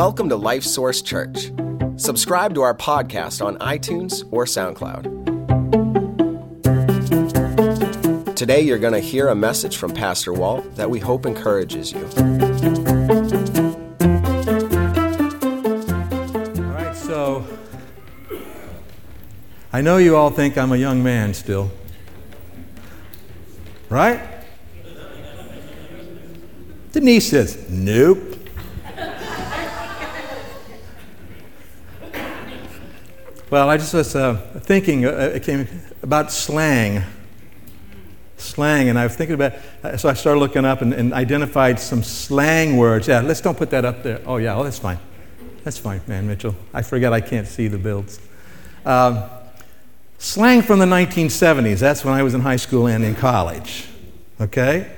Welcome to Life Source Church. Subscribe to our podcast on iTunes or SoundCloud. Today, you're going to hear a message from Pastor Walt that we hope encourages you. All right, so I know you all think I'm a young man still. Right? Denise says, Nope. Well, I just was uh, thinking uh, it came about slang. Slang, and I was thinking about uh, so I started looking up and, and identified some slang words. Yeah, let's don't put that up there. Oh, yeah, oh, that's fine. That's fine, man, Mitchell. I forget I can't see the builds. Um, slang from the 1970s. That's when I was in high school and in college. Okay?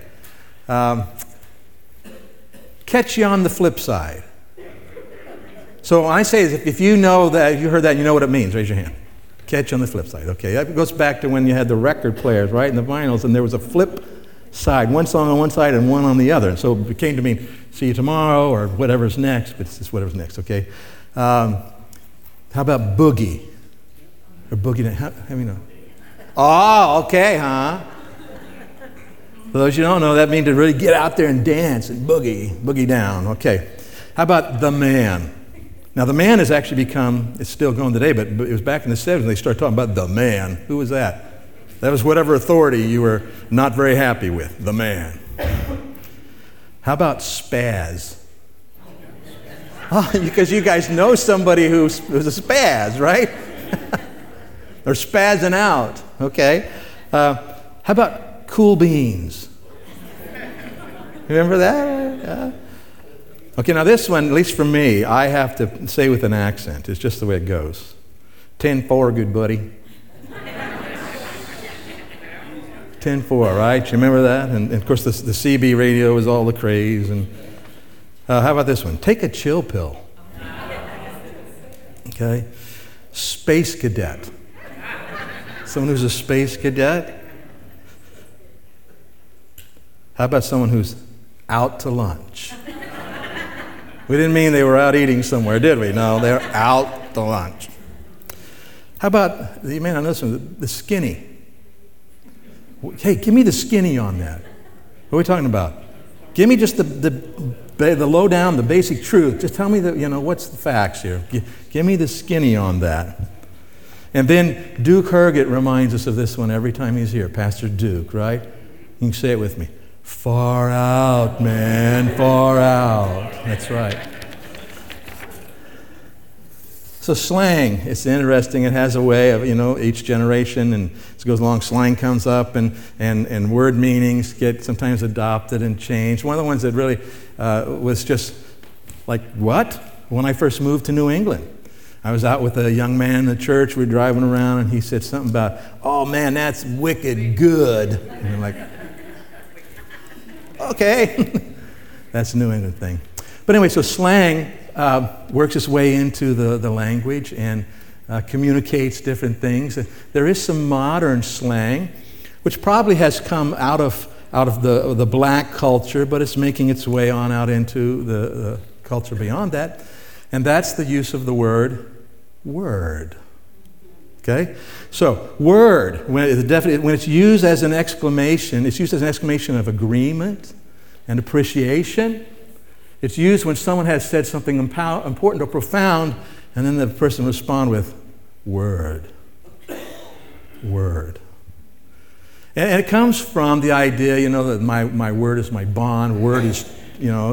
Um, catch you on the flip side. So I say if, you know that, if you heard that, you know what it means, raise your hand. Catch on the flip side. Okay, that goes back to when you had the record players, right, and the vinyls, and there was a flip side, one song on one side and one on the other. And so it became to mean see you tomorrow or whatever's next, but it's just whatever's next, okay? Um, how about boogie? Or boogie, how, how you know? Oh, okay, huh? For those you don't know, that means to really get out there and dance and boogie, boogie down. Okay. How about the man? Now, the man has actually become, it's still going today, but it was back in the 70s they started talking about the man. Who was that? That was whatever authority you were not very happy with, the man. How about spaz? Oh, because you guys know somebody who's, who's a spaz, right? They're spazzing out, okay? Uh, how about cool beans? Remember that? Yeah. Okay, now this one, at least for me, I have to say with an accent. It's just the way it goes. 10 4, good buddy. 10 4, right? You remember that? And, and of course, the, the, CB radio was all the craze. And uh, how about this one? Take a chill pill. Okay? Space cadet. Someone who's a space cadet? How about someone who's out to lunch? We didn't mean they were out eating somewhere, did we? No, they're out to lunch. How about, the man on this one, the skinny? Hey, give me the skinny on that. What are we talking about? Give me just the, the, the lowdown, the basic truth. Just tell me, the, you know, what's the facts here? Give, give me the skinny on that. And then Duke Herget reminds us of this one every time he's here, Pastor Duke, right? You can say it with me. Far out, man, far out. That's right. So slang, it's interesting. It has a way of, you know, each generation and it goes along, slang comes up and, and, and word meanings get sometimes adopted and changed. One of the ones that really uh, was just like, what? When I first moved to New England. I was out with a young man in the church. We were driving around, and he said something about, "Oh man, that's wicked good." And I'm like, okay, that's a New England thing. But anyway, so slang uh, works its way into the, the language and uh, communicates different things. There is some modern slang, which probably has come out of, out of the, the black culture, but it's making its way on out into the, the culture beyond that. And that's the use of the word word. Okay? So, word, when, it's used as an exclamation, it's used as an exclamation of agreement and appreciation. It's used when someone has said something important or profound, and then the person responds with word. Word. And it comes from the idea, you know, that my, my word is my bond. Word is, you know,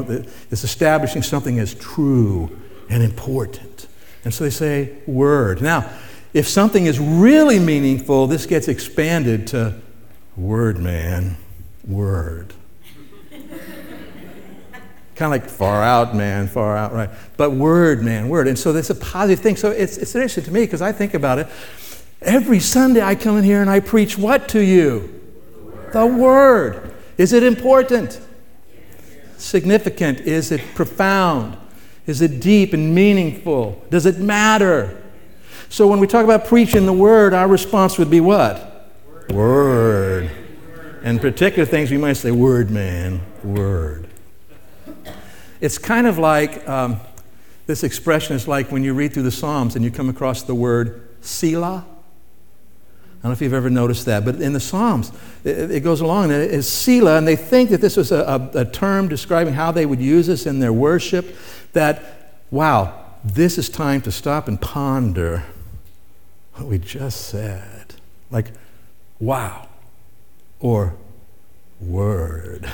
it's establishing something as true and important. And so they say word. Now, if something is really meaningful, this gets expanded to word, man, word. kind of like far out, man, far out, right? But word, man, word. And so that's a positive thing. So it's, it's interesting to me because I think about it. Every Sunday I come in here and I preach what to you? The word. Is it important? Significant? Is it profound? Is it deep and meaningful? Does it matter? So when we talk about preaching the word, our response would be what? Word. word. And particular things we might say, word man, word. It's kind of like um, This expression is like when you read through the Psalms and you come across the word Selah. I don't know if you've ever noticed that, but in the Psalms, it, it goes along, and it is Selah, and they think that this was a, a, a term describing how they would use this in their worship, that, wow, this is time to stop and ponder what we just said. Like, wow, or word.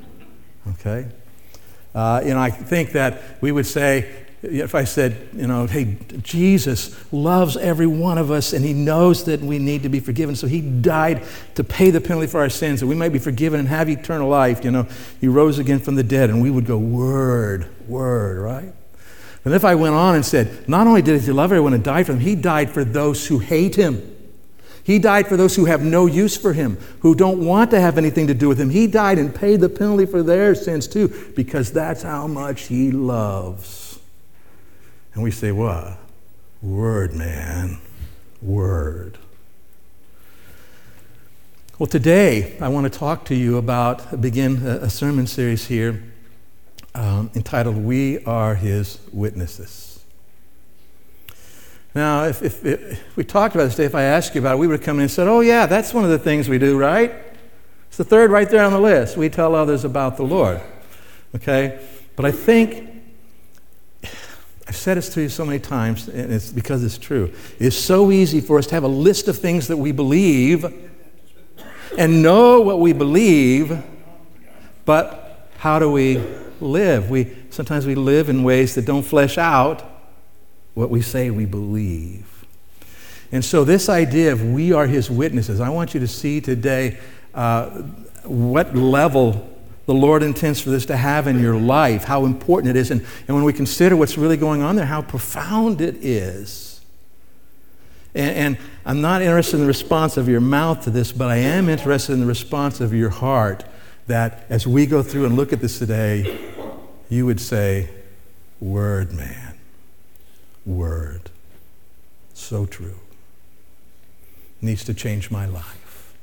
okay? Uh, you know, I think that we would say, if I said, you know, hey, Jesus loves every one of us and he knows that we need to be forgiven, so he died to pay the penalty for our sins, that we might be forgiven and have eternal life. You know, he rose again from the dead, and we would go, word, word, right? And if I went on and said, not only did he love everyone and die for them, he died for those who hate him. He died for those who have no use for him, who don't want to have anything to do with him. He died and paid the penalty for their sins too, because that's how much he loves. And we say, What? Word, man. Word. Well, today I want to talk to you about, begin a, sermon series here um, entitled We Are His Witnesses. Now, if, if, if, we talked about this today, if I asked you about it, we would have come in and said, Oh, yeah, that's one of the things we do, right? It's the third right there on the list. We tell others about the Lord. Okay? But I think I've said this to you so many times, and it's because it's true. It's so easy for us to have a list of things that we believe and know what we believe, but how do we live? We, sometimes we live in ways that don't flesh out what we say we believe. And so, this idea of we are his witnesses, I want you to see today uh, what level the Lord intends for this to have in your life, how important it is. And, and when we consider what's really going on there, how profound it is. And, and I'm not interested in the response of your mouth to this, but I am interested in the response of your heart that as we go through and look at this today, you would say, Word, man. Word. So true. Needs to change my life.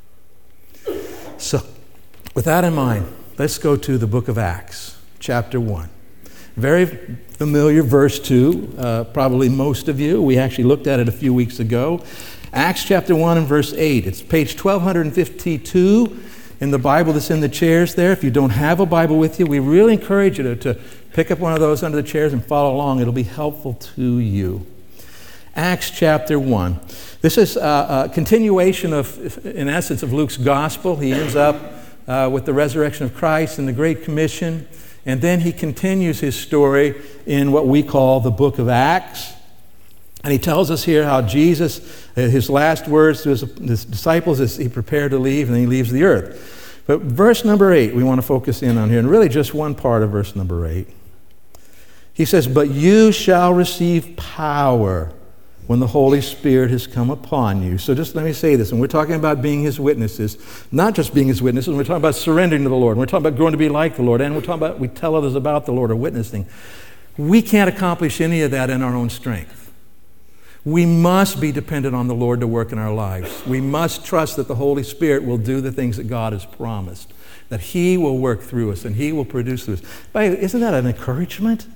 So, with that in mind, Let's go to the book of Acts, chapter 1. Very familiar verse 2, uh, probably most of you. We actually looked at it a few weeks ago. Acts chapter 1 and verse 8. It's page 1252 in the Bible that's in the chairs there. If you don't have a Bible with you, we really encourage you to, to pick up one of those under the chairs and follow along. It'll be helpful to you. Acts chapter 1. This is a, a continuation of, in essence, of Luke's gospel. He ends up uh, with the resurrection of Christ and the Great Commission. And then he continues his story in what we call the book of Acts. And he tells us here how Jesus, uh, his last words to his, his disciples as he prepared to leave, and then he leaves the earth. But verse number eight, we want to focus in on here, and really just one part of verse number eight. He says, But you shall receive power when the Holy Spirit has come upon you. So just let me say this, and we're talking about being His witnesses, not just being His witnesses, we're talking about surrendering to the Lord, we're talking about growing to be like the Lord, and we're talking about we tell others about the Lord or witnessing. We can't accomplish any of that in our own strength. We must be dependent on the Lord to work in our lives. We must trust that the Holy Spirit will do the things that God has promised, that He will work through us and He will produce through us. By isn't that an encouragement?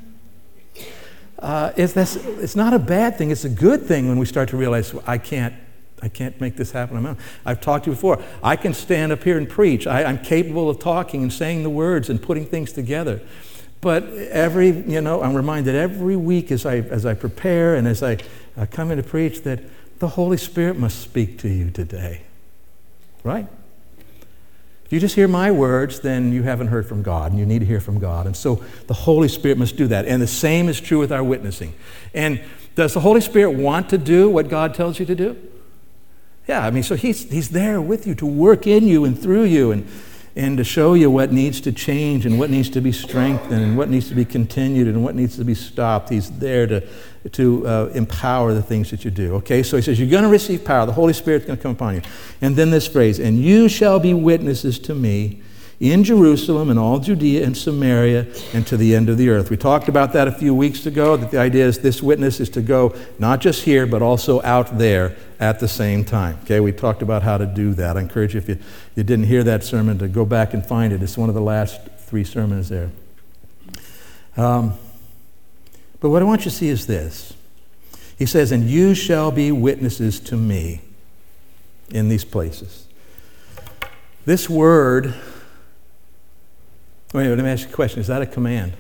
uh, it's, it's not a bad thing. It's a good thing when we start to realize I can't, I can't make this happen. I've talked to you before. I can stand up here and preach. I, I'm capable of talking and saying the words and putting things together. But every, you know, I'm reminded every week as I, as I prepare and as I uh, come in to preach that the Holy Spirit must speak to you today. Right? If you just hear my words, then you haven't heard from God, and you need to hear from God. And so the Holy Spirit must do that. And the same is true with our witnessing. And does the Holy Spirit want to do what God tells you to do? Yeah, I mean, so he's, he's there with you to work in you and through you. And and to show you what needs to change and what needs to be strengthened and what needs to be continued and what needs to be stopped. He's there to, to uh, empower the things that you do. Okay, so he says, You're going to receive power. The Holy Spirit's going to come upon you. And then this phrase, and you shall be witnesses to me in Jerusalem and all Judea and Samaria and to the end of the earth. We talked about that a few weeks ago, that the idea is this witness is to go not just here, but also out there at the same time. Okay, we talked about how to do that. I encourage you, if you, you didn't hear that sermon, to go back and find it. It's one of the last three sermons there. Um, But what I want you to see is this. He says, And you shall be witnesses to me in these places. This word, wait, let me ask you a question. Is that a command?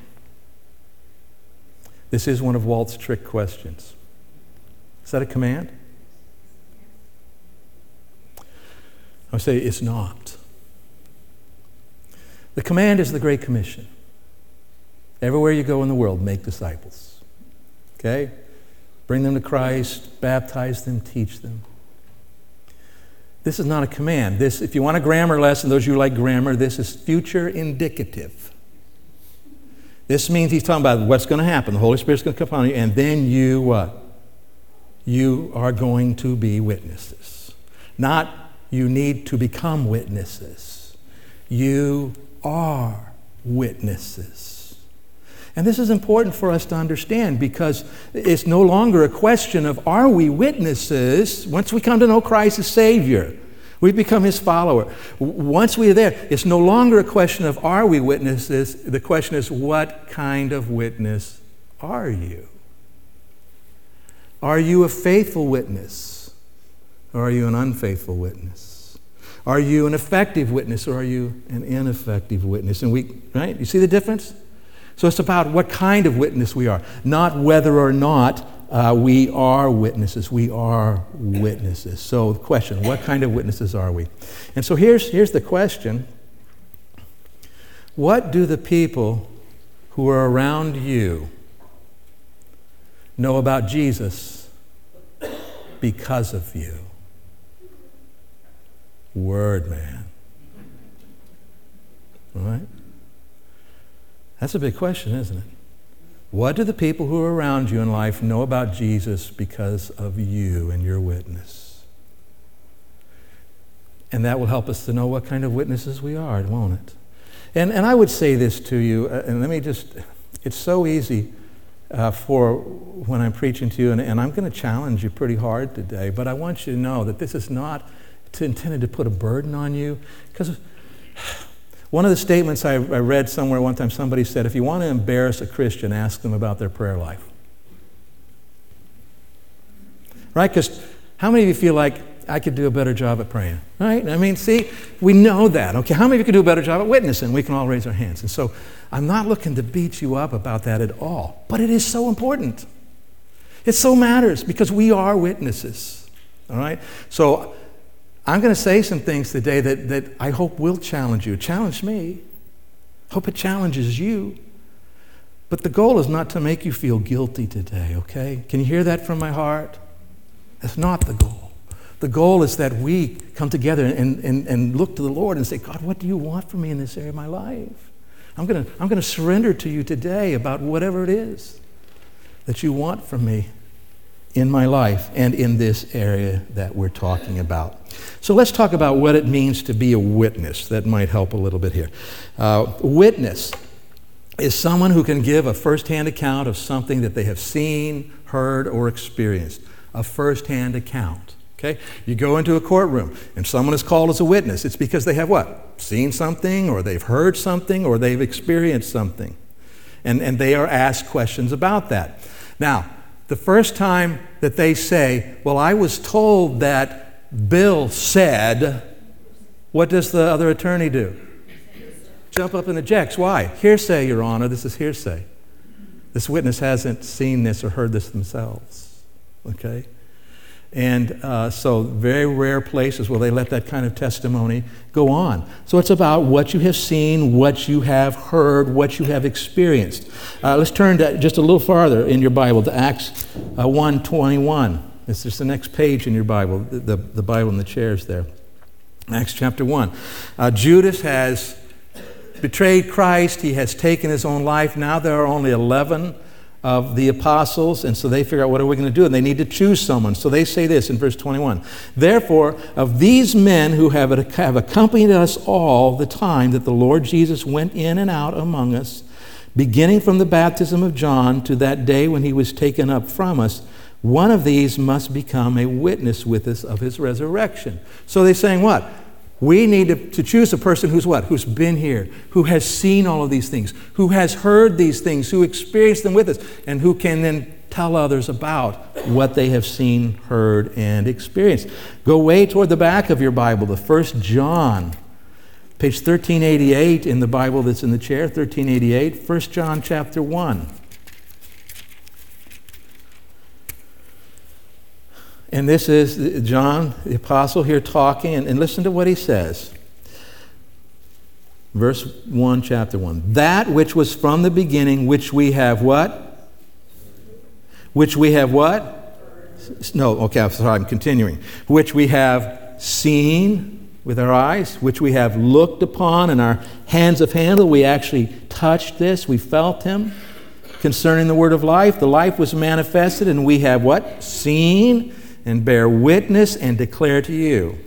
This is one of Walt's trick questions. Is that a command? I say it's not. The command is the Great Commission. Everywhere you go in the world, make disciples. Okay? Bring them to Christ, baptize them, teach them. This is not a command. This, if you want a grammar lesson, those of you who like grammar, this is future indicative. This means he's talking about what's going to happen. The Holy Spirit's going to come upon you, and then you what? You are going to be witnesses. Not you need to become witnesses. You are witnesses. And this is important for us to understand because it's no longer a question of are we witnesses once we come to know Christ as Savior. We become his follower. Once we're there, it's no longer a question of are we witnesses. The question is what kind of witness are you? Are you a faithful witness? Or are you an unfaithful witness? Are you an effective witness or are you an ineffective witness? And we, right? You see the difference? So it's about what kind of witness we are, not whether or not uh, we are witnesses. We are witnesses. So the question, what kind of witnesses are we? And so here's, here's the question. What do the people who are around you know about Jesus because of you? Word, man. All right? That's a big question, isn't it? What do the people who are around you in life know about Jesus because of you and your witness? And that will help us to know what kind of witnesses we are, won't it? And, and I would say this to you, uh, and let me just, it's so easy uh, for when I'm preaching to you, and, and I'm going to challenge you pretty hard today, but I want you to know that this is not intended to put a burden on you, because one of the statements I, I read somewhere one time, somebody said, if you want to embarrass a Christian, ask them about their prayer life. Right? Because how many of you feel like I could do a better job at praying? Right? I mean, see, we know that. Okay, how many of you could do a better job at witnessing? We can all raise our hands. And so I'm not looking to beat you up about that at all, but it is so important. It so matters because we are witnesses. All right? So I'm going to say some things today that, that I hope will challenge you. Challenge me. Hope it challenges you. But the goal is not to make you feel guilty today, okay? Can you hear that from my heart? That's not the goal. The goal is that we come together and, and, and look to the Lord and say, God, what do you want from me in this area of my life? I'm going to I'm going to surrender to you today about whatever it is that you want from me in my life and in this area that we're talking about. So let's talk about what it means to be a witness. That might help a little bit here. Uh, witness is someone who can give a firsthand account of something that they have seen, heard, or experienced. A firsthand account. Okay? You go into a courtroom and someone is called as a witness. It's because they have what? Seen something, or they've heard something, or they've experienced something. And, and they are asked questions about that. Now, the first time that they say, Well, I was told that Bill said, what does the other attorney do? Jump up and ejects. Why? Hearsay, Your Honor. This is hearsay. This witness hasn't seen this or heard this themselves. Okay? And uh, so, very rare places where they let that kind of testimony go on. So, it's about what you have seen, what you have heard, what you have experienced. Uh, let's turn to just a little farther in your Bible to Acts uh, 1:21. It's just the next page in your Bible, the, the Bible in the chairs there. Acts chapter 1. Uh, Judas has betrayed Christ, he has taken his own life. Now there are only 11 of the apostles, and so they figure out what are we going to do, and they need to choose someone. So they say this in verse 21 Therefore, of these men who have, have accompanied us all the time that the Lord Jesus went in and out among us, beginning from the baptism of John to that day when he was taken up from us, one of these must become a witness with us of his resurrection. So they're saying what? We need to, to, choose a person who's what? Who's been here, who has seen all of these things, who has heard these things, who experienced them with us, and who can then tell others about what they have seen, heard, and experienced. Go way toward the back of your Bible, the first John, page 1388 in the Bible that's in the chair, 1388, 1 John chapter 1. And this is John, the apostle, here talking, and, and listen to what he says. Verse 1, chapter 1. That which was from the beginning, which we have what? Which we have what? No, okay, I'm sorry, I'm continuing. Which we have seen with our eyes, which we have looked upon, and our hands have handled. We actually touched this, we felt him. Concerning the word of life, the life was manifested, and we have what? Seen and bear witness and declare to you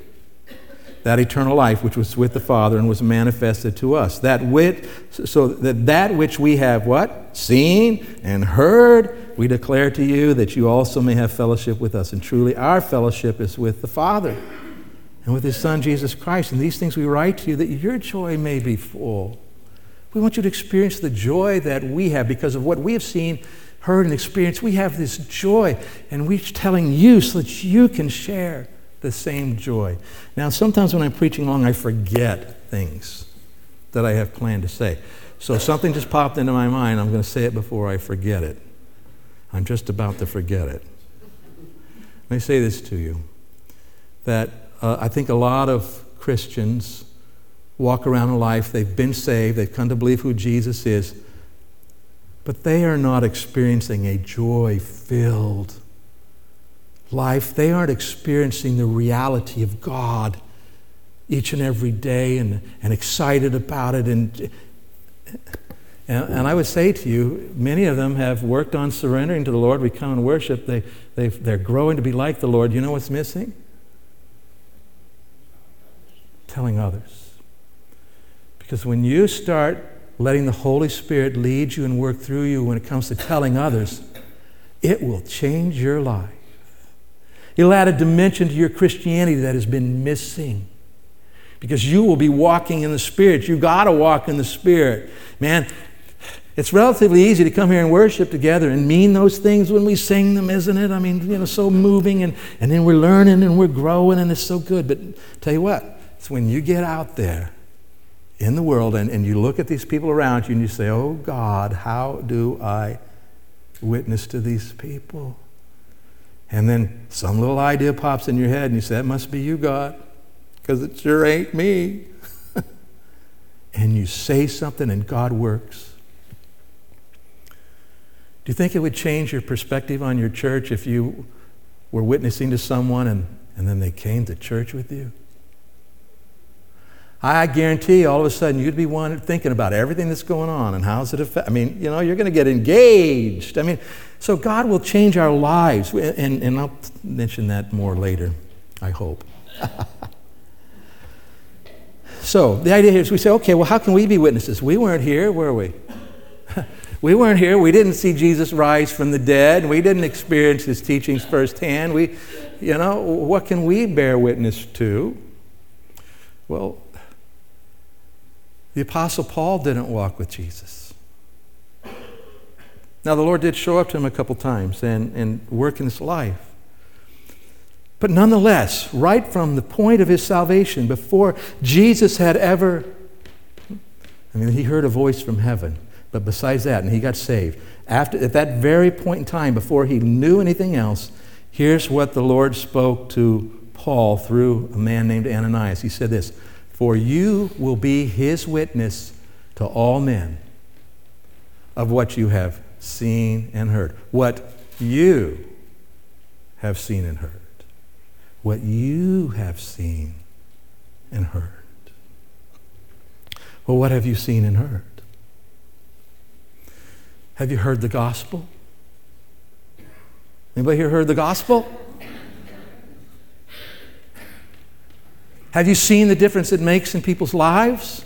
that eternal life which was with the Father and was manifested to us. That wit, so that that which we have what? Seen and heard, we declare to you that you also may have fellowship with us. And truly our fellowship is with the Father and with his Son Jesus Christ. And these things we write to you that your joy may be full. We want you to experience the joy that we have because of what we have seen heard and experienced, we have this joy, and we're telling you so that you can share the same joy. Now, sometimes when I'm preaching long, I forget things that I have planned to say. So something just popped into my mind, I'm going to say it before I forget it. I'm just about to forget it. Let me say this to you that uh, I think a lot of Christians walk around in life, they've been saved, they've come to believe who Jesus is, but they are not experiencing a joy filled life. They aren't experiencing the reality of God each and every day and, and excited about it. And, and, and, I would say to you, many of them have worked on surrendering to the Lord. We come and worship, they, they they're growing to be like the Lord. You know what's missing? Telling others. Because when you start letting the Holy Spirit lead you and work through you when it comes to telling others, it will change your life. It'll add a dimension to your Christianity that has been missing. Because you will be walking in the Spirit. You've got to walk in the Spirit. Man, it's relatively easy to come here and worship together and mean those things when we sing them, isn't it? I mean, you know, so moving, and, and then we're learning and we're growing, and it's so good. But tell you what, it's when you get out there in the world and, and you look at these people around you and you say, Oh God, how do I witness to these people? And then some little idea pops in your head and you say, That must be you, God, because it sure ain't me. and you say something and God works. Do you think it would change your perspective on your church if you were witnessing to someone and, and then they came to church with you? I guarantee all of a sudden you'd be one thinking about everything that's going on and how's it affect. I mean, you know, you're going to get engaged. I mean, so God will change our lives. And, and I'll mention that more later, I hope. so the idea here is we say, okay, well, how can we be witnesses? We weren't here, were we? we weren't here. We didn't see Jesus rise from the dead. We didn't experience his teachings firsthand. We, you know, what can we bear witness to? Well, the Apostle Paul didn't walk with Jesus. Now, the Lord did show up to him a couple times and, and work in his life. But nonetheless, right from the point of his salvation, before Jesus had ever, I mean, he heard a voice from heaven, but besides that, and he got saved. After, at that very point in time, before he knew anything else, here's what the Lord spoke to Paul through a man named Ananias. He said this for you will be his witness to all men of what you have seen and heard. What you have seen and heard. What you have seen and heard. Well, what have you seen and heard? Have you heard the gospel? Anybody here heard the gospel? Have you seen the difference it makes in people's lives?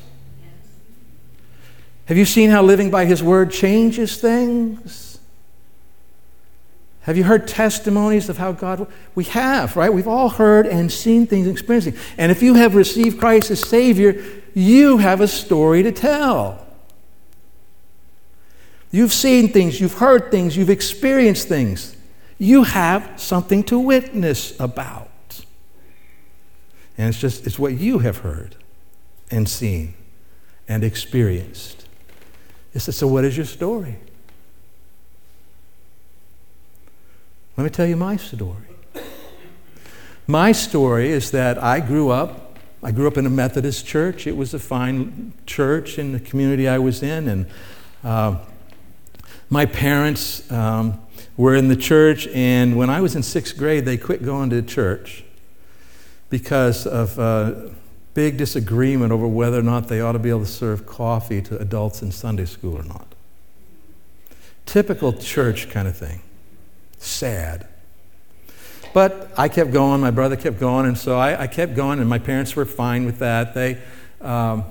Have you seen how living by His Word changes things? Have you heard testimonies of how God? We have, right? We've all heard and seen things, experiencing. And if you have received Christ as Savior, you have a story to tell. You've seen things, you've heard things, you've experienced things. You have something to witness about. And it's just, it's what you have heard and seen and experienced. It's, so, what is your story? Let me tell you my story. My story is that I grew up, I grew up in a Methodist church. It was a fine church in the community I was in. And uh, my parents um, were in the church, and when I was in sixth grade, they quit going to church because of a big disagreement over whether or not they ought to be able to serve coffee to adults in Sunday school or not. Typical church kind of thing sad. But I kept going, my brother kept going, and so I, I kept going, and my parents were fine with that. They, um,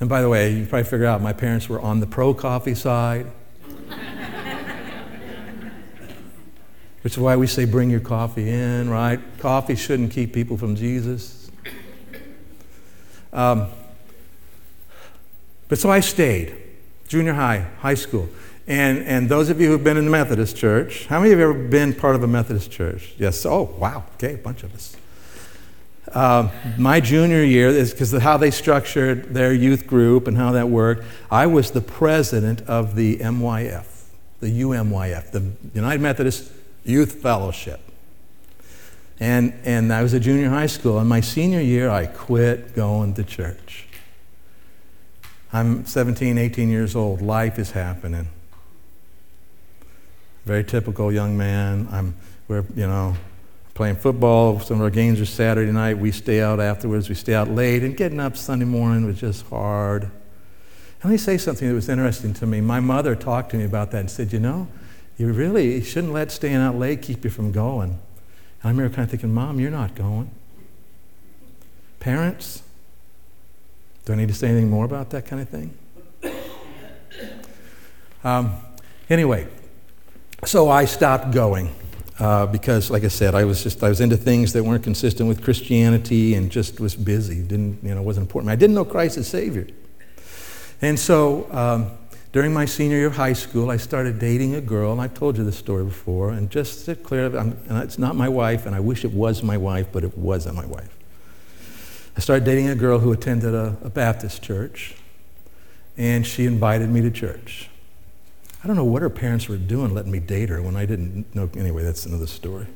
and by the way, you probably figured out my parents were on the pro coffee side, which is why we say bring your coffee in, right? Coffee shouldn't keep people from Jesus. Um, but so I stayed, junior high, high school. And, and those of you who've been in the Methodist church, how many of you have ever been part of a Methodist church? Yes. Oh, wow. Okay, a bunch of us. Uh, my junior year is because of how they structured their youth group and how that worked. I was the president of the MYF, the UMYF, the United Methodist Youth Fellowship. And, and I was a junior high school. And my senior year, I quit going to church. I'm 17, 18 years old. Life is happening very typical young man. I'm, we're, you know, playing football. Some of our games are Saturday night. We stay out afterwards. We stay out late. And getting up Sunday morning was just hard. And let me say something that was interesting to me. My mother talked to me about that and said, you know, you really shouldn't let staying out late keep you from going. And I remember kind of thinking, Mom, you're not going. Parents, do I need to say anything more about that kind of thing? Um, anyway, so I stopped going uh, because, like I said, I was just I was into things that weren't consistent with Christianity and just was busy. Didn't you know wasn't important. I didn't know Christ as Savior, and so. Um, during my senior year of high school, I started dating a girl, and I've told you this story before. And just to clear, and it's not my wife, and I wish it was my wife, but it wasn't my wife. I started dating a girl who attended a, a Baptist church, and she invited me to church. I don't know what her parents were doing letting me date her when I didn't know. Anyway, that's another story.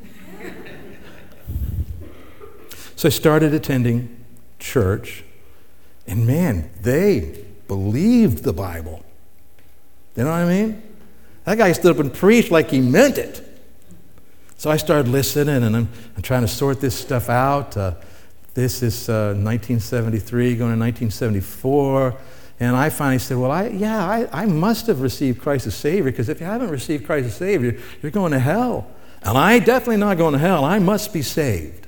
so I started attending church, and man, they believed the Bible. You know what I mean? That guy stood up and preached like he meant it. So I started listening, and I'm, I'm trying to sort this stuff out. Uh, this is uh, 1973 going to 1974. And I finally said, Well, I, yeah, I, I must have received Christ as Savior because if you haven't received Christ as Savior, you're going to hell. And I definitely not going to hell. I must be saved.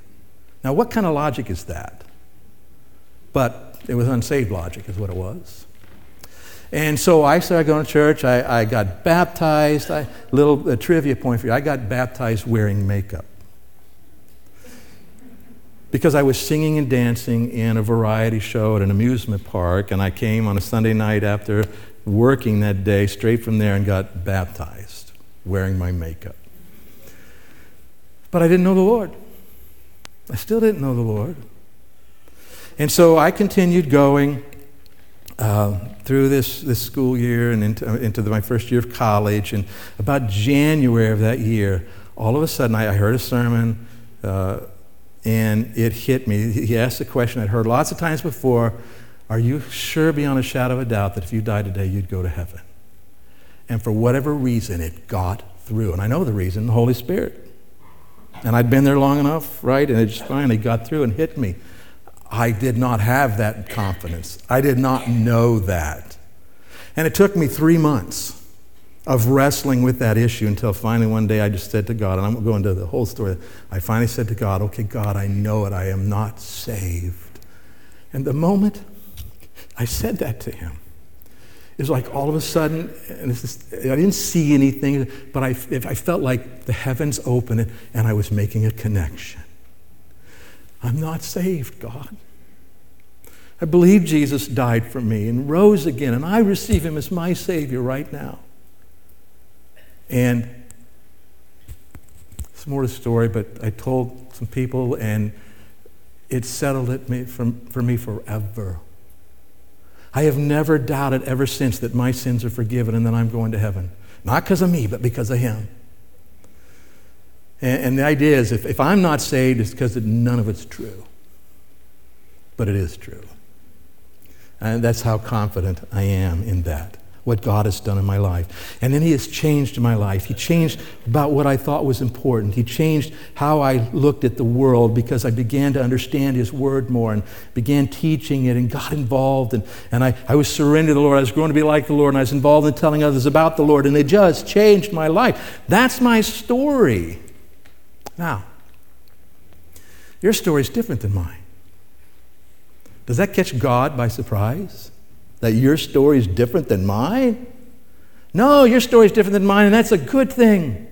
Now, what kind of logic is that? But it was unsaved logic, is what it was. And so I started going to church. I, I got baptized. I, little a trivia point for you I got baptized wearing makeup because I was singing and dancing in a variety show at an amusement park, and I came on a Sunday night after working that day straight from there and got baptized wearing my makeup. But I didn't know the Lord. I still didn't know the Lord. And so I continued going uh, through this, this school year and into, into the, my first year of college. And about January of that year, all of a sudden I, I heard a sermon. Uh, and it hit me. He asked a question I'd heard lots of times before Are you sure beyond a shadow of a doubt that if you died today, you'd go to heaven? And for whatever reason, it got through. And I know the reason the Holy Spirit. And I'd been there long enough, right? And it just finally got through and hit me. I did not have that confidence. I did not know that. And it took me three months of wrestling with that issue until finally one day I just said to God, and I'm going to go into the whole story. I finally said to God, Okay, God, I know it. I am not saved. And the moment I said that to him, it was like all of a sudden, and is, I didn't see anything, but I, I felt like the heavens opened and I was making a connection. I'm not saved, God. I believe Jesus died for me and rose again, and I receive him as my Savior right now. And it's more to the story, but I told some people, and it settled it for, for me forever. I have never doubted ever since that my sins are forgiven and that I'm going to heaven. Not because of me, but because of Him. And, and the idea is if, if I'm not saved, it's because none of it's true. But it is true. And that's how confident I am in that what God has done in my life. And then He has changed my life. He changed about what I thought was important. He changed how I looked at the world because I began to understand His Word more and began teaching it and got involved. And, and I, I was surrendered to the Lord. I was growing to be like the Lord and I was involved in telling others about the Lord. And it just changed my life. That's my story. Now, your story is different than mine. Does that catch God by surprise? that your story is different than mine? No, your story is different than mine, and that's a good thing.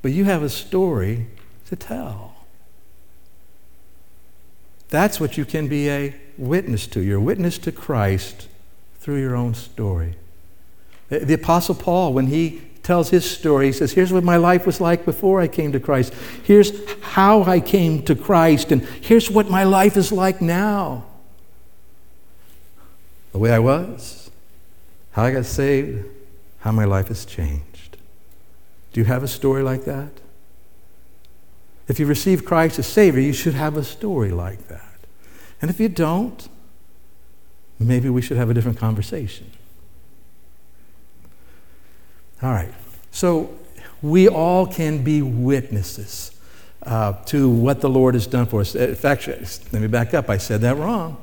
But you have a story to tell. That's what you can be a witness to. You're a witness to Christ through your own story. The Apostle Paul, when he tells his story, he says, Here's what my life was like before I came to Christ. Here's how I came to Christ, and here's what my life is like now the way I was, how I got saved, how my life has changed. Do you have a story like that? If you receive Christ as Savior, you should have a story like that. And if you don't, maybe we should have a different conversation. All right. So we all can be witnesses uh, to what the Lord has done for us. In fact, let me back up. I said that wrong.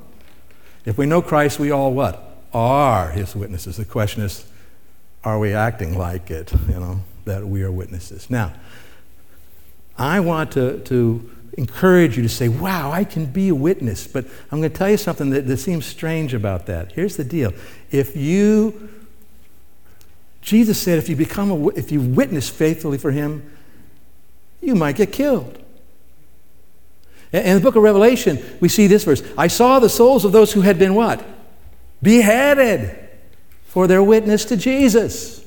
If we know Christ, we all what? Are his witnesses. The question is, are we acting like it, you know, that we are witnesses? Now, I want to, to encourage you to say, wow, I can be a witness. But I'm going to tell you something that, that seems strange about that. Here's the deal. If you, Jesus said, if you become a, if you witness faithfully for him, you might get killed. In the book of Revelation, we see this verse I saw the souls of those who had been what? Beheaded for their witness to Jesus.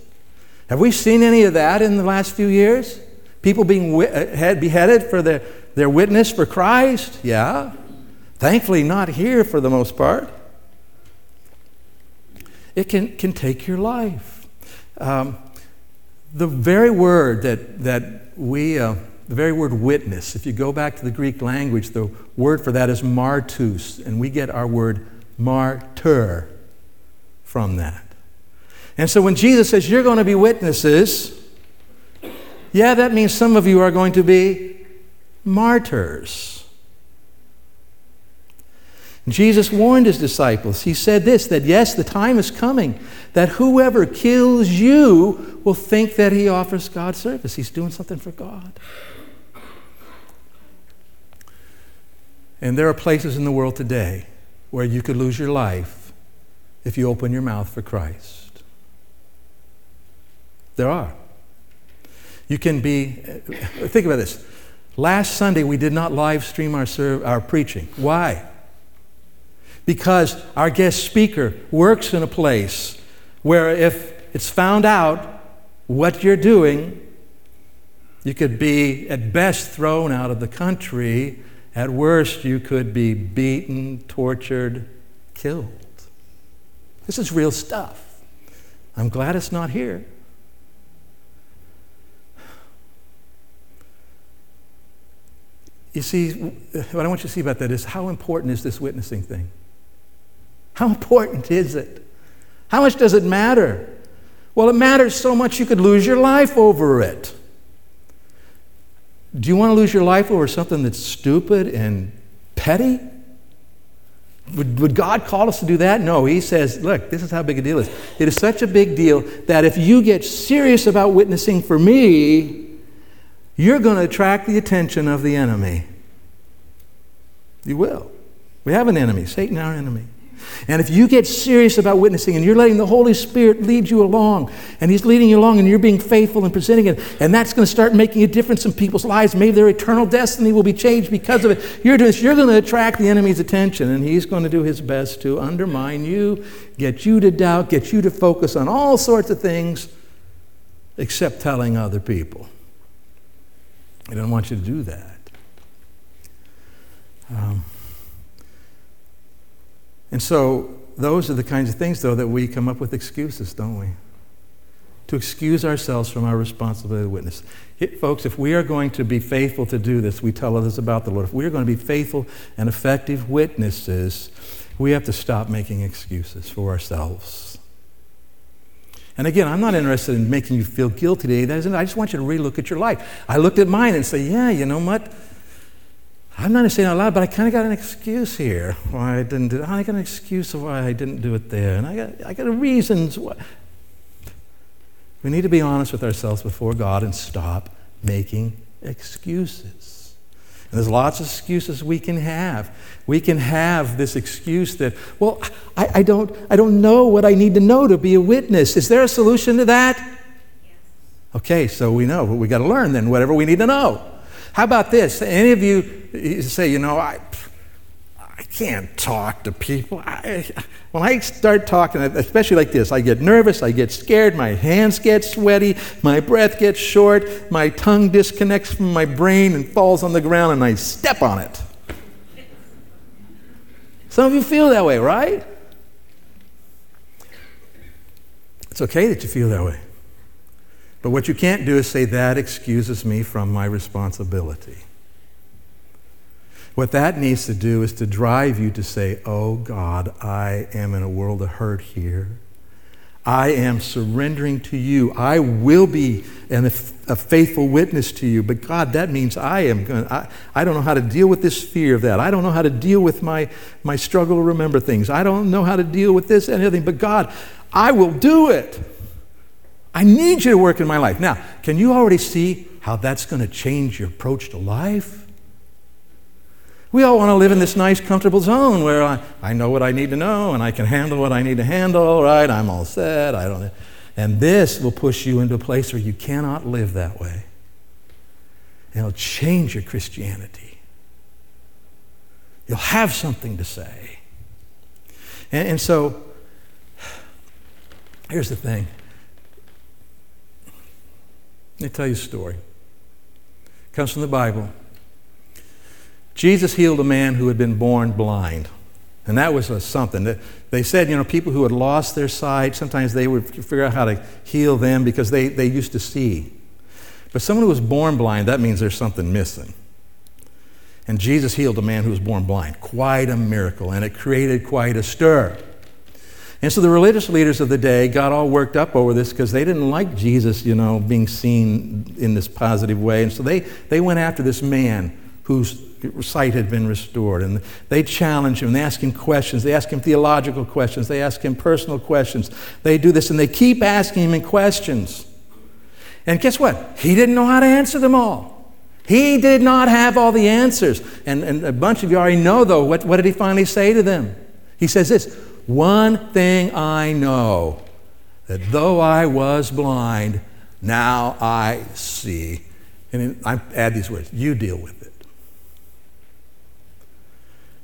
Have we seen any of that in the last few years? People being uh, beheaded for their, their witness for Christ? Yeah. Thankfully, not here for the most part. It can, can take your life. Um, the very word that, that we. Uh, the very word witness, if you go back to the Greek language, the word for that is martus, and we get our word martyr from that. And so when Jesus says, You're going to be witnesses, yeah, that means some of you are going to be martyrs. Jesus warned his disciples. He said this that yes, the time is coming that whoever kills you will think that he offers God service. He's doing something for God. And there are places in the world today where you could lose your life if you open your mouth for Christ. There are. You can be, uh, think about this. Last Sunday, we did not live stream our, serve, our preaching. Why? Because our guest speaker works in a place where if it's found out what you're doing, you could be at best thrown out of the country at worst, you could be beaten, tortured, killed. This is real stuff. I'm glad it's not here. You see, what I want you to see about that is how important is this witnessing thing? How important is it? How much does it matter? Well, it matters so much you could lose your life over it. Do you want to lose your life over something that's stupid and petty? Would, would, God call us to do that? No, He says, look, this is how big a deal it is. It is such a big deal that if you get serious about witnessing for me, you're going to attract the attention of the enemy. You will. We have an enemy, Satan, our enemy. And if you get serious about witnessing and you're letting the Holy Spirit lead you along, and He's leading you along, and you're being faithful and presenting it, and that's going to start making a difference in people's lives, maybe their eternal destiny will be changed because of it. You're doing this, you're going to attract the enemy's attention, and he's going to do his best to undermine you, get you to doubt, get you to focus on all sorts of things except telling other people. He doesn't want you to do that. Um, and so, those are the kinds of things, though, that we come up with excuses, don't we? To excuse ourselves from our responsibility to witness. It, folks, if we are going to be faithful to do this, we tell others about the Lord. If we are going to be faithful and effective witnesses, we have to stop making excuses for ourselves. And again, I'm not interested in making you feel guilty today. I just want you to relook at your life. I looked at mine and say, yeah, you know what? I'm not saying out loud, but I kind of got an excuse here why I didn't do it. I got an excuse of why I didn't do it there. And I got, I got reasons why. We need to be honest with ourselves before God and stop making excuses. And there's lots of excuses we can have. We can have this excuse that, well, I, I, don't, I don't know what I need to know to be a witness. Is there a solution to that? Yes. Okay, so we know, but we got to learn then whatever we need to know. How about this? Any of you say, you know, I, I can't talk to people. I, when I start talking, especially like this, I get nervous, I get scared, my hands get sweaty, my breath gets short, my tongue disconnects from my brain and falls on the ground, and I step on it. Some of you feel that way, right? It's okay that you feel that way. But what you can't do is say, that excuses me from my responsibility. What that needs to do is to drive you to say, Oh God, I am in a world of hurt here. I am surrendering to you. I will be an, a faithful witness to you. But God, that means I am going I, I don't know how to deal with this fear of that. I don't know how to deal with my, my struggle to remember things. I don't know how to deal with this and anything. But God, I will do it. I need you to work in my life. Now, can you already see how that's going to change your approach to life? We all want to live in this nice, comfortable zone where I, I know what I need to know and I can handle what I need to handle, right? I'm all set. I don't. And this will push you into a place where you cannot live that way. It'll change your Christianity. You'll have something to say. And, and so, here's the thing. Let me tell you a story. It comes from the Bible. Jesus healed a man who had been born blind. And that was something. They said, you know, people who had lost their sight, sometimes they would figure out how to heal them because they, they used to see. But someone who was born blind, that means there's something missing. And Jesus healed a man who was born blind. Quite a miracle, and it created quite a stir. And so the religious leaders of the day got all worked up over this because they didn't like Jesus, you know, being seen in this positive way. And so they, they went after this man whose sight had been restored. And they challenge him, they ask him questions, they ask him theological questions, they ask him personal questions. They do this and they keep asking him questions. And guess what? He didn't know how to answer them all. He did not have all the answers. And, and a bunch of you already know, though, what, what did he finally say to them? He says this One thing I know, that though I was blind, now I see. And I add these words you deal with it.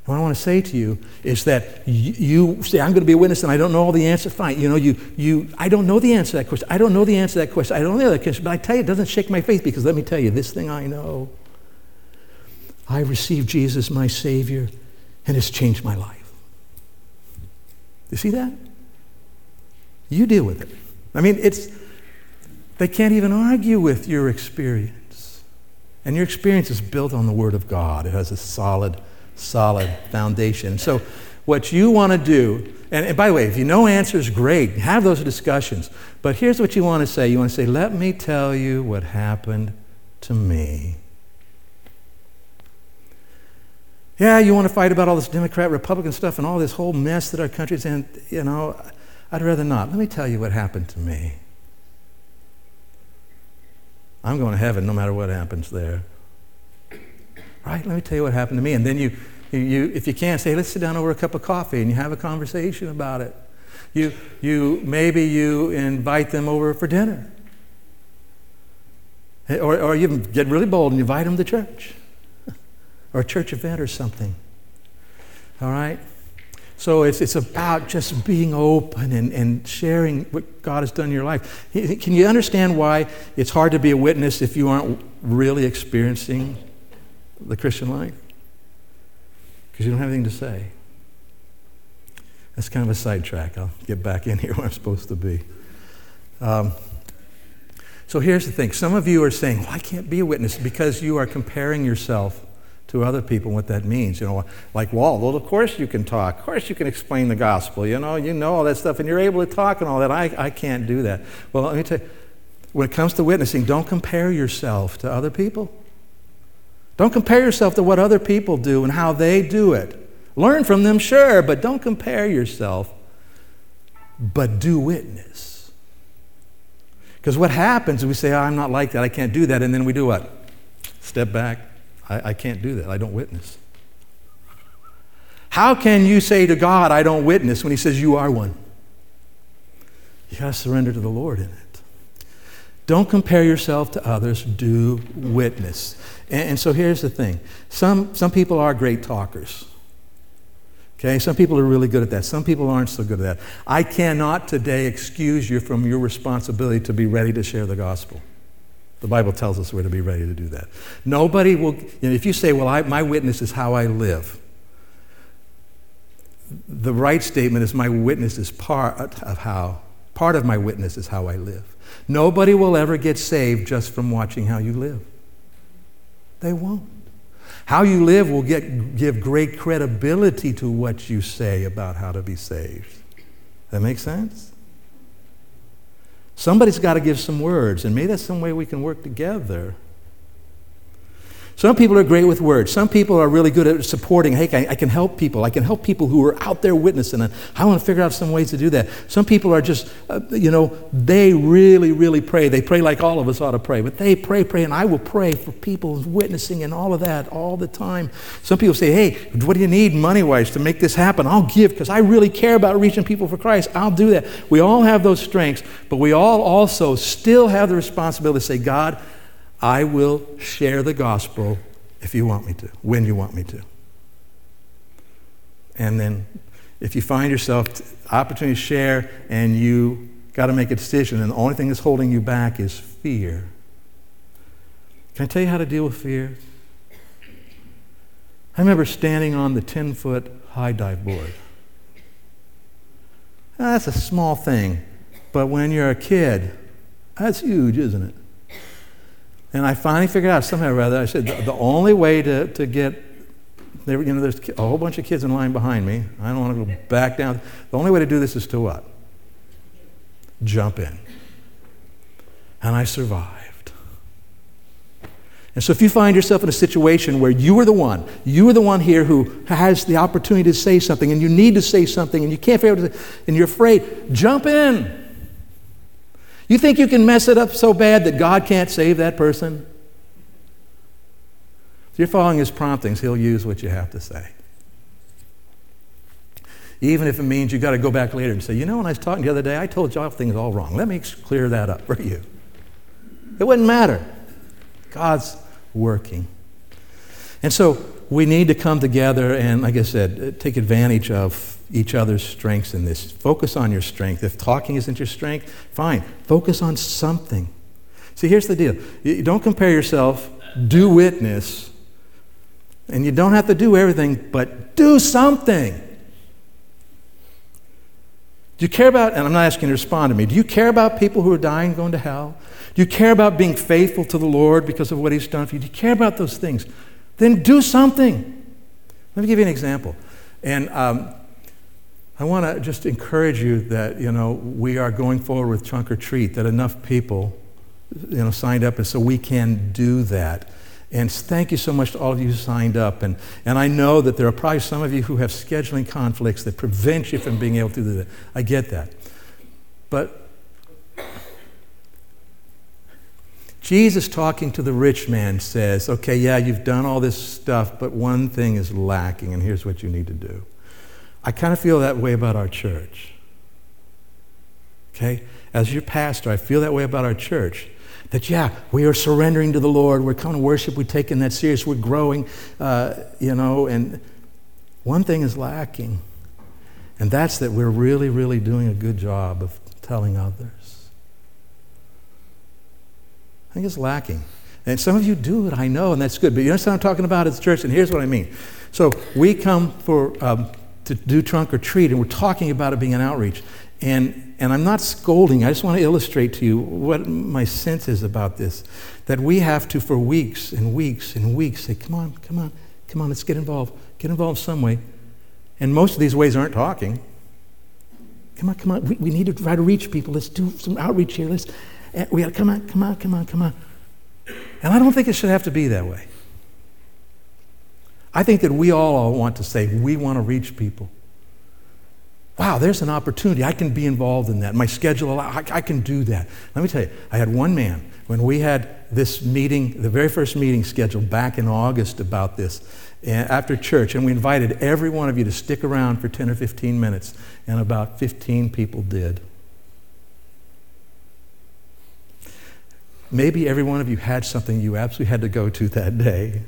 What I want to say to you is that you, say, I'm going to be a witness and I don't know all the answers. Fine. You know, you, you, I don't know the answer to that question. I don't know the answer to that question. I don't know that question. But I tell you, it doesn't shake my faith because let me tell you, this thing I know. I received Jesus, my Savior, and it's changed my life. You see that? You deal with it. I mean, it's, they can't even argue with your experience. And your experience is built on the Word of God, it has a solid solid foundation. So, what you want to do, and, and, by the way, if you know answers, great, have those discussions. But here's what you want to say you want to say, let me tell you what happened to me. Yeah, you want to fight about all this Democrat, Republican stuff and all this whole mess that our country's in. You know, I'd rather not. Let me tell you what happened to me. I'm going to heaven no matter what happens there. Right? Let me tell you what happened to me. And then you, You, if you can't, say, let's sit down over a cup of coffee and you have a conversation about it. You, you, maybe you invite them over for dinner. Or, or you get really bold and invite them to church or a church event or something. All right? So it's, it's about just being open and, and sharing what God has done in your life. Can you understand why it's hard to be a witness if you aren't really experiencing the Christian life? Because you don't have anything to say. That's kind of a sidetrack. I'll get back in here where I'm supposed to be. Um, so here's the thing some of you are saying, well, I can't be a witness because you are comparing yourself to other people what that means. You know, like Walt, well, of course you can talk. Of course you can explain the gospel. You know, you know all that stuff, and you're able to talk and all that. I, I can't do that. Well, let me tell you, when it comes to witnessing, don't compare yourself to other people. Don't compare yourself to what other people do and how they do it. Learn from them, sure, but don't compare yourself, but do witness. Because what happens is we say, oh, I'm not like that, I can't do that, and then we do what? Step back. I, I can't do that, I don't witness. How can you say to God, I don't witness, when He says you are one? You got to surrender to the Lord in it. Don't compare yourself to others, do witness. And, and so here's the thing some, some people are great talkers. Okay, some people are really good at that. Some people aren't so good at that. I cannot today excuse you from your responsibility to be ready to share the gospel. The Bible tells us we're to be ready to do that. Nobody will, you know, if you say, well, I, my witness is how I live, the right statement is my witness is part of how, part of my witness is how I live. Nobody will ever get saved just from watching how you live. They won't. How you live will get, give great credibility to what you say about how to be saved. That makes sense? Somebody's got to give some words, and maybe that's some way we can work together some people are great with words. Some people are really good at supporting. Hey, I, I can help people. I can help people who are out there witnessing. And I want to figure out some ways to do that. Some people are just, uh, you know, they really, really pray. They pray like all of us ought to pray. But they pray, pray, and I will pray for people witnessing and all of that all the time. Some people say, hey, what do you need money wise to make this happen? I'll give because I really care about reaching people for Christ. I'll do that. We all have those strengths, but we all also still have the responsibility to say, God, I will share the gospel if you want me to, when you want me to. And then if you find yourself opportunity to share and you got to make a decision and the only thing that's holding you back is fear. Can I tell you how to deal with fear? I remember standing on the 10 foot high dive board. That's a small thing, but when you're a kid, that's huge, isn't it? And I finally figured out somehow or other, I said, the, the only way to, to get, there, you know, there's a whole bunch of kids in line behind me. I don't want to go back down. The only way to do this is to what? Jump in. And I survived. And so if you find yourself in a situation where you are the one, you are the one here who has the opportunity to say something, and you need to say something, and you can't figure out, and you're afraid, jump in. You think you can mess it up so bad that God can't save that person? If you're following his promptings, he'll use what you have to say. Even if it means you've got to go back later and say, you know, when I was talking the other day, I told y'all things all wrong. Let me clear that up for you. It wouldn't matter. God's working. And so we need to come together and, like I said, take advantage of each other's strengths in this. Focus on your strength. If talking isn't your strength, fine. Focus on something. See, here's the deal you don't compare yourself, do witness, and you don't have to do everything, but do something. Do you care about, and I'm not asking you to respond to me, do you care about people who are dying, going to hell? Do you care about being faithful to the Lord because of what He's done for you? Do you care about those things? Then do something. Let me give you an example. And um, I want to just encourage you that, you know, we are going forward with Trunk or Treat, that enough people, you know, signed up, and so we can do that. And thank you so much to all of you who signed up. And, and I know that there are probably some of you who have scheduling conflicts that prevent you from being able to do that. I get that. But Jesus, talking to the rich man, says, Okay, yeah, you've done all this stuff, but one thing is lacking, and here's what you need to do. I kind of feel that way about our church. Okay? As your pastor, I feel that way about our church. That, yeah, we are surrendering to the Lord. We're coming to worship. We're taking that serious. We're growing, uh, you know, and one thing is lacking. And that's that we're really, really doing a good job of telling others. I think it's lacking. And some of you do it, I know, and that's good. But you understand what I'm talking about? It's church, and here's what I mean. So we come for um, to do trunk or treat, and we're talking about it being an outreach. And, and I'm not scolding, I just want to illustrate to you what my sense is about this. That we have to, for weeks and weeks and weeks, say, come on, come on, come on, let's get involved. Get involved some way. And most of these ways aren't talking. Come on, come on, we, we need to try to reach people. Let's do some outreach here. Let's, eh, we got to come on, come on, come on, come on. And I don't think it should have to be that way. I think that we all want to say, we want to reach people. Wow, there's an opportunity. I can be involved in that. My schedule, I, I can do that. Let me tell you, I had one man, when we had this meeting, the very first meeting scheduled back in August about this, after church, and we invited every one of you to stick around for 10 or 15 minutes, and about 15 people did. Maybe every one of you had something you absolutely had to go to that day.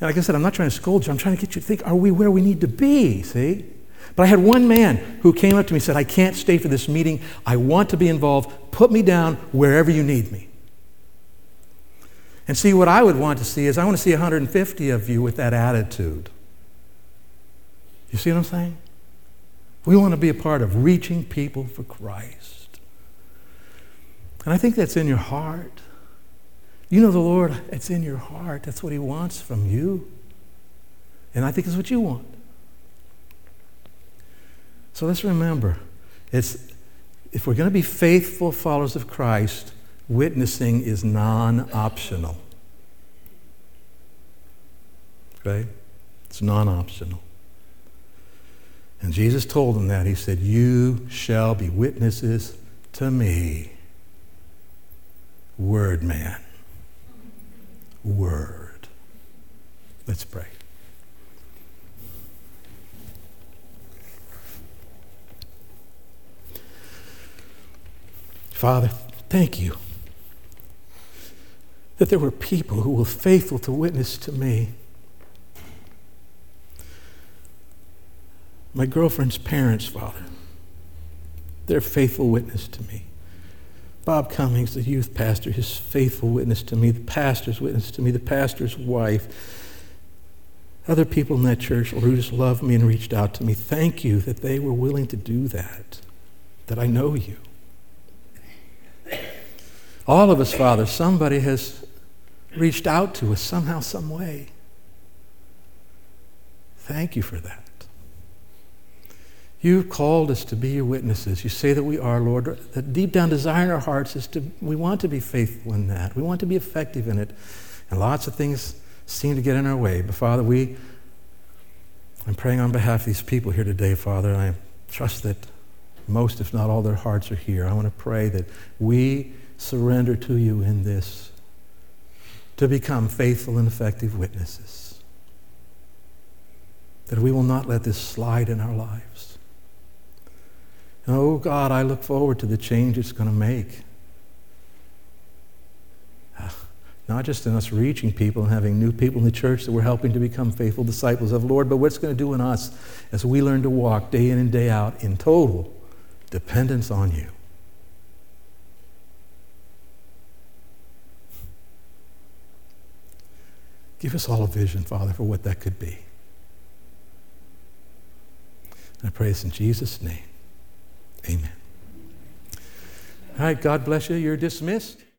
And like I said, I'm not trying to scold you. I'm trying to get you to think, are we where we need to be? See? But I had one man who came up to me and said, I can't stay for this meeting. I want to be involved. Put me down wherever you need me. And see, what I would want to see is I want to see 150 of you with that attitude. You see what I'm saying? We want to be a part of reaching people for Christ. And I think that's in your heart. You know the Lord, it's in your heart. That's what He wants from you. And I think it's what you want. So let's remember it's, if we're going to be faithful followers of Christ, witnessing is non optional. Okay? It's non optional. And Jesus told them that. He said, You shall be witnesses to me. Word man word. Let's pray. Father, thank you that there were people who were faithful to witness to me. My girlfriend's parents, Father, they're faithful witness to me. Bob Cummings, the youth pastor, his faithful witness to me, the pastor's witness to me, the pastor's wife, other people in that church who just loved me and reached out to me. Thank you that they were willing to do that, that I know you. All of us, Father, somebody has reached out to us somehow, some way. Thank you for that. You've called us to be your witnesses. You say that we are, Lord. That deep down desire in our hearts is to, we want to be faithful in that. We want to be effective in it. And lots of things seem to get in our way. But Father, we, I'm praying on behalf of these people here today, Father, I trust that most, if not all, their hearts are here. I want to pray that we surrender to you in this to become faithful and effective witnesses. That we will not let this slide in our lives. Oh God, I look forward to the change it's going to make. Ah, not just in us reaching people and having new people in the church that we're helping to become faithful disciples of the Lord, but what's going to do in us as we learn to walk day in and day out in total dependence on you. Give us all a vision, Father, for what that could be. And I pray this in Jesus' name. Amen. All right, God bless you. You're dismissed.